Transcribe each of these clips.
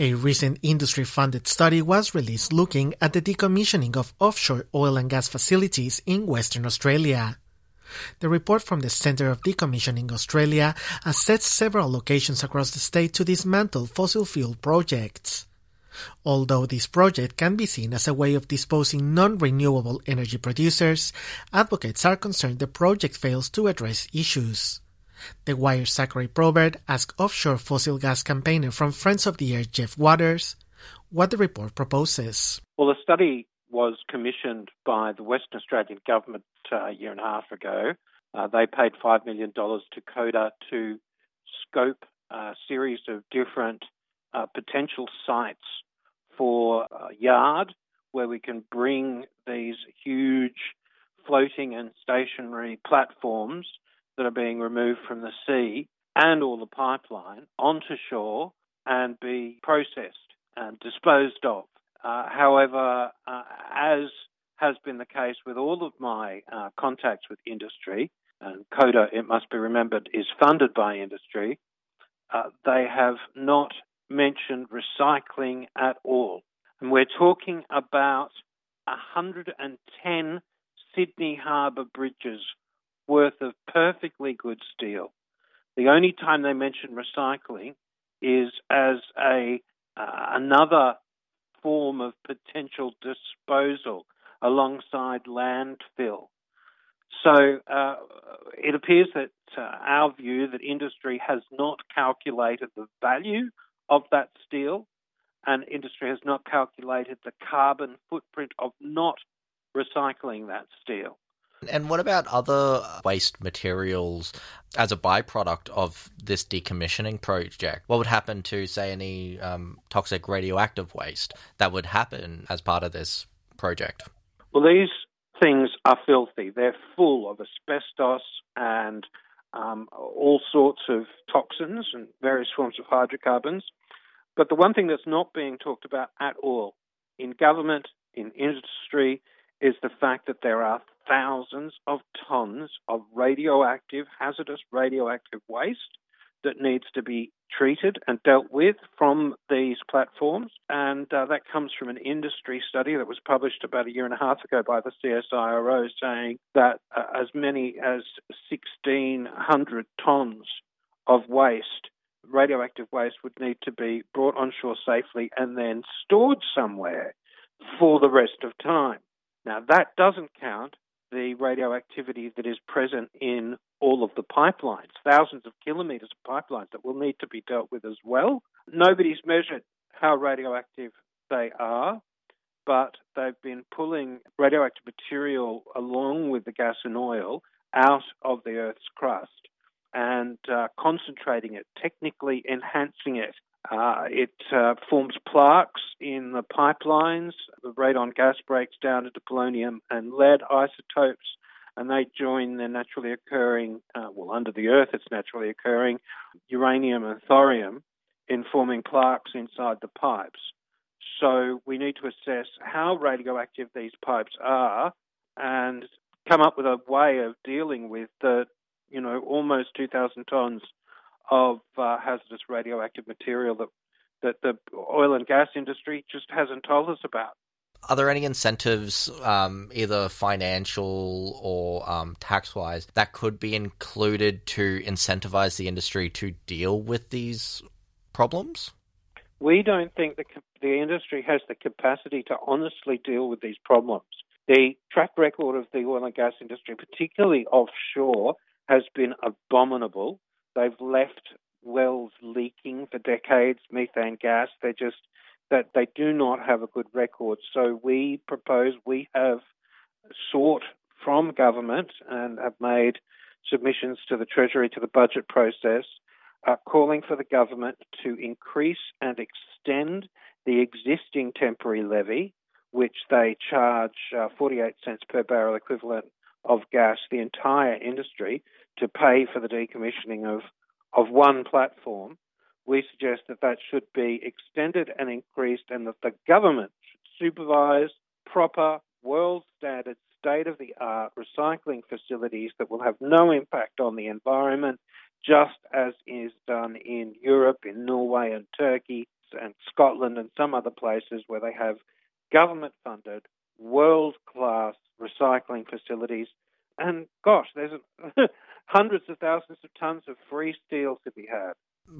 A recent industry funded study was released looking at the decommissioning of offshore oil and gas facilities in Western Australia. The report from the Centre of Decommissioning Australia assessed several locations across the state to dismantle fossil fuel projects. Although this project can be seen as a way of disposing non-renewable energy producers, advocates are concerned the project fails to address issues. The Wire's Zachary Probert asked offshore fossil gas campaigner from Friends of the Earth Jeff Waters what the report proposes. Well, the study was commissioned by the Western Australian government uh, a year and a half ago. Uh, they paid $5 million to CODA to scope a series of different uh, potential sites for a yard where we can bring these huge floating and stationary platforms that are being removed from the sea and all the pipeline onto shore and be processed and disposed of. Uh, however, uh, as has been the case with all of my uh, contacts with industry, and CODA, it must be remembered, is funded by industry, uh, they have not mentioned recycling at all. And we're talking about 110 Sydney Harbour bridges worth of perfectly good steel. The only time they mention recycling is as a uh, another form of potential disposal alongside landfill. So uh, it appears that uh, our view that industry has not calculated the value of that steel, and industry has not calculated the carbon footprint of not recycling that steel. And what about other waste materials as a byproduct of this decommissioning project? What would happen to, say, any um, toxic radioactive waste that would happen as part of this project? Well, these things are filthy. They're full of asbestos and um, all sorts of toxins and various forms of hydrocarbons. But the one thing that's not being talked about at all in government, in industry, is the fact that there are thousands of tons of radioactive, hazardous radioactive waste that needs to be treated and dealt with from these platforms. And uh, that comes from an industry study that was published about a year and a half ago by the CSIRO saying that uh, as many as 1,600 tons of waste, radioactive waste, would need to be brought onshore safely and then stored somewhere for the rest of time. Now, that doesn't count the radioactivity that is present in all of the pipelines, thousands of kilometres of pipelines that will need to be dealt with as well. Nobody's measured how radioactive they are, but they've been pulling radioactive material along with the gas and oil out of the Earth's crust and uh, concentrating it, technically enhancing it uh, it uh, forms plaques in the pipelines. The radon gas breaks down into polonium and lead isotopes, and they join the naturally occurring, uh, well, under the earth it's naturally occurring, uranium and thorium in forming plaques inside the pipes. So we need to assess how radioactive these pipes are and come up with a way of dealing with the, you know, almost 2,000 tons of uh, hazardous radioactive material that that the oil and gas industry just hasn't told us about. Are there any incentives, um, either financial or um, tax wise, that could be included to incentivize the industry to deal with these problems? We don't think the, the industry has the capacity to honestly deal with these problems. The track record of the oil and gas industry, particularly offshore, has been abominable. They've left wells leaking for decades, methane gas. They just that they do not have a good record. So we propose we have sought from government and have made submissions to the Treasury to the budget process, uh, calling for the government to increase and extend the existing temporary levy, which they charge uh, 48 cents per barrel equivalent of gas, the entire industry, to pay for the decommissioning of, of one platform, we suggest that that should be extended and increased and that the government should supervise proper world standard state of the art recycling facilities that will have no impact on the environment, just as is done in Europe, in Norway and Turkey, and Scotland and some other places where they have government funded, world class recycling facilities. And gosh, there's hundreds of thousands of tons of free steel to be had.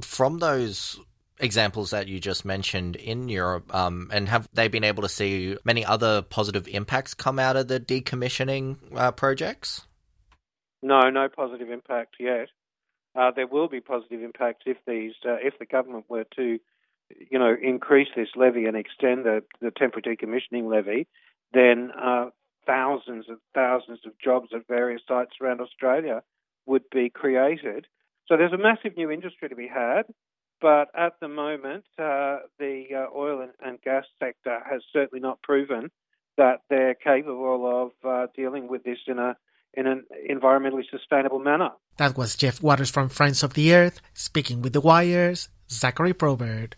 From those examples that you just mentioned in Europe, um, and have they been able to see many other positive impacts come out of the decommissioning uh, projects? No, no positive impact yet. Uh, there will be positive impacts if these, uh, if the government were to, you know, increase this levy and extend the, the temporary decommissioning levy. Then uh, thousands and thousands of jobs at various sites around Australia would be created. So there's a massive new industry to be had. But at the moment, uh, the uh, oil and, and, gas sector has certainly not proven that they're capable of uh, dealing with this in a in an environmentally sustainable manner. That was Jeff Waters from Friends of the Earth speaking with the Wires, Zachary Probert.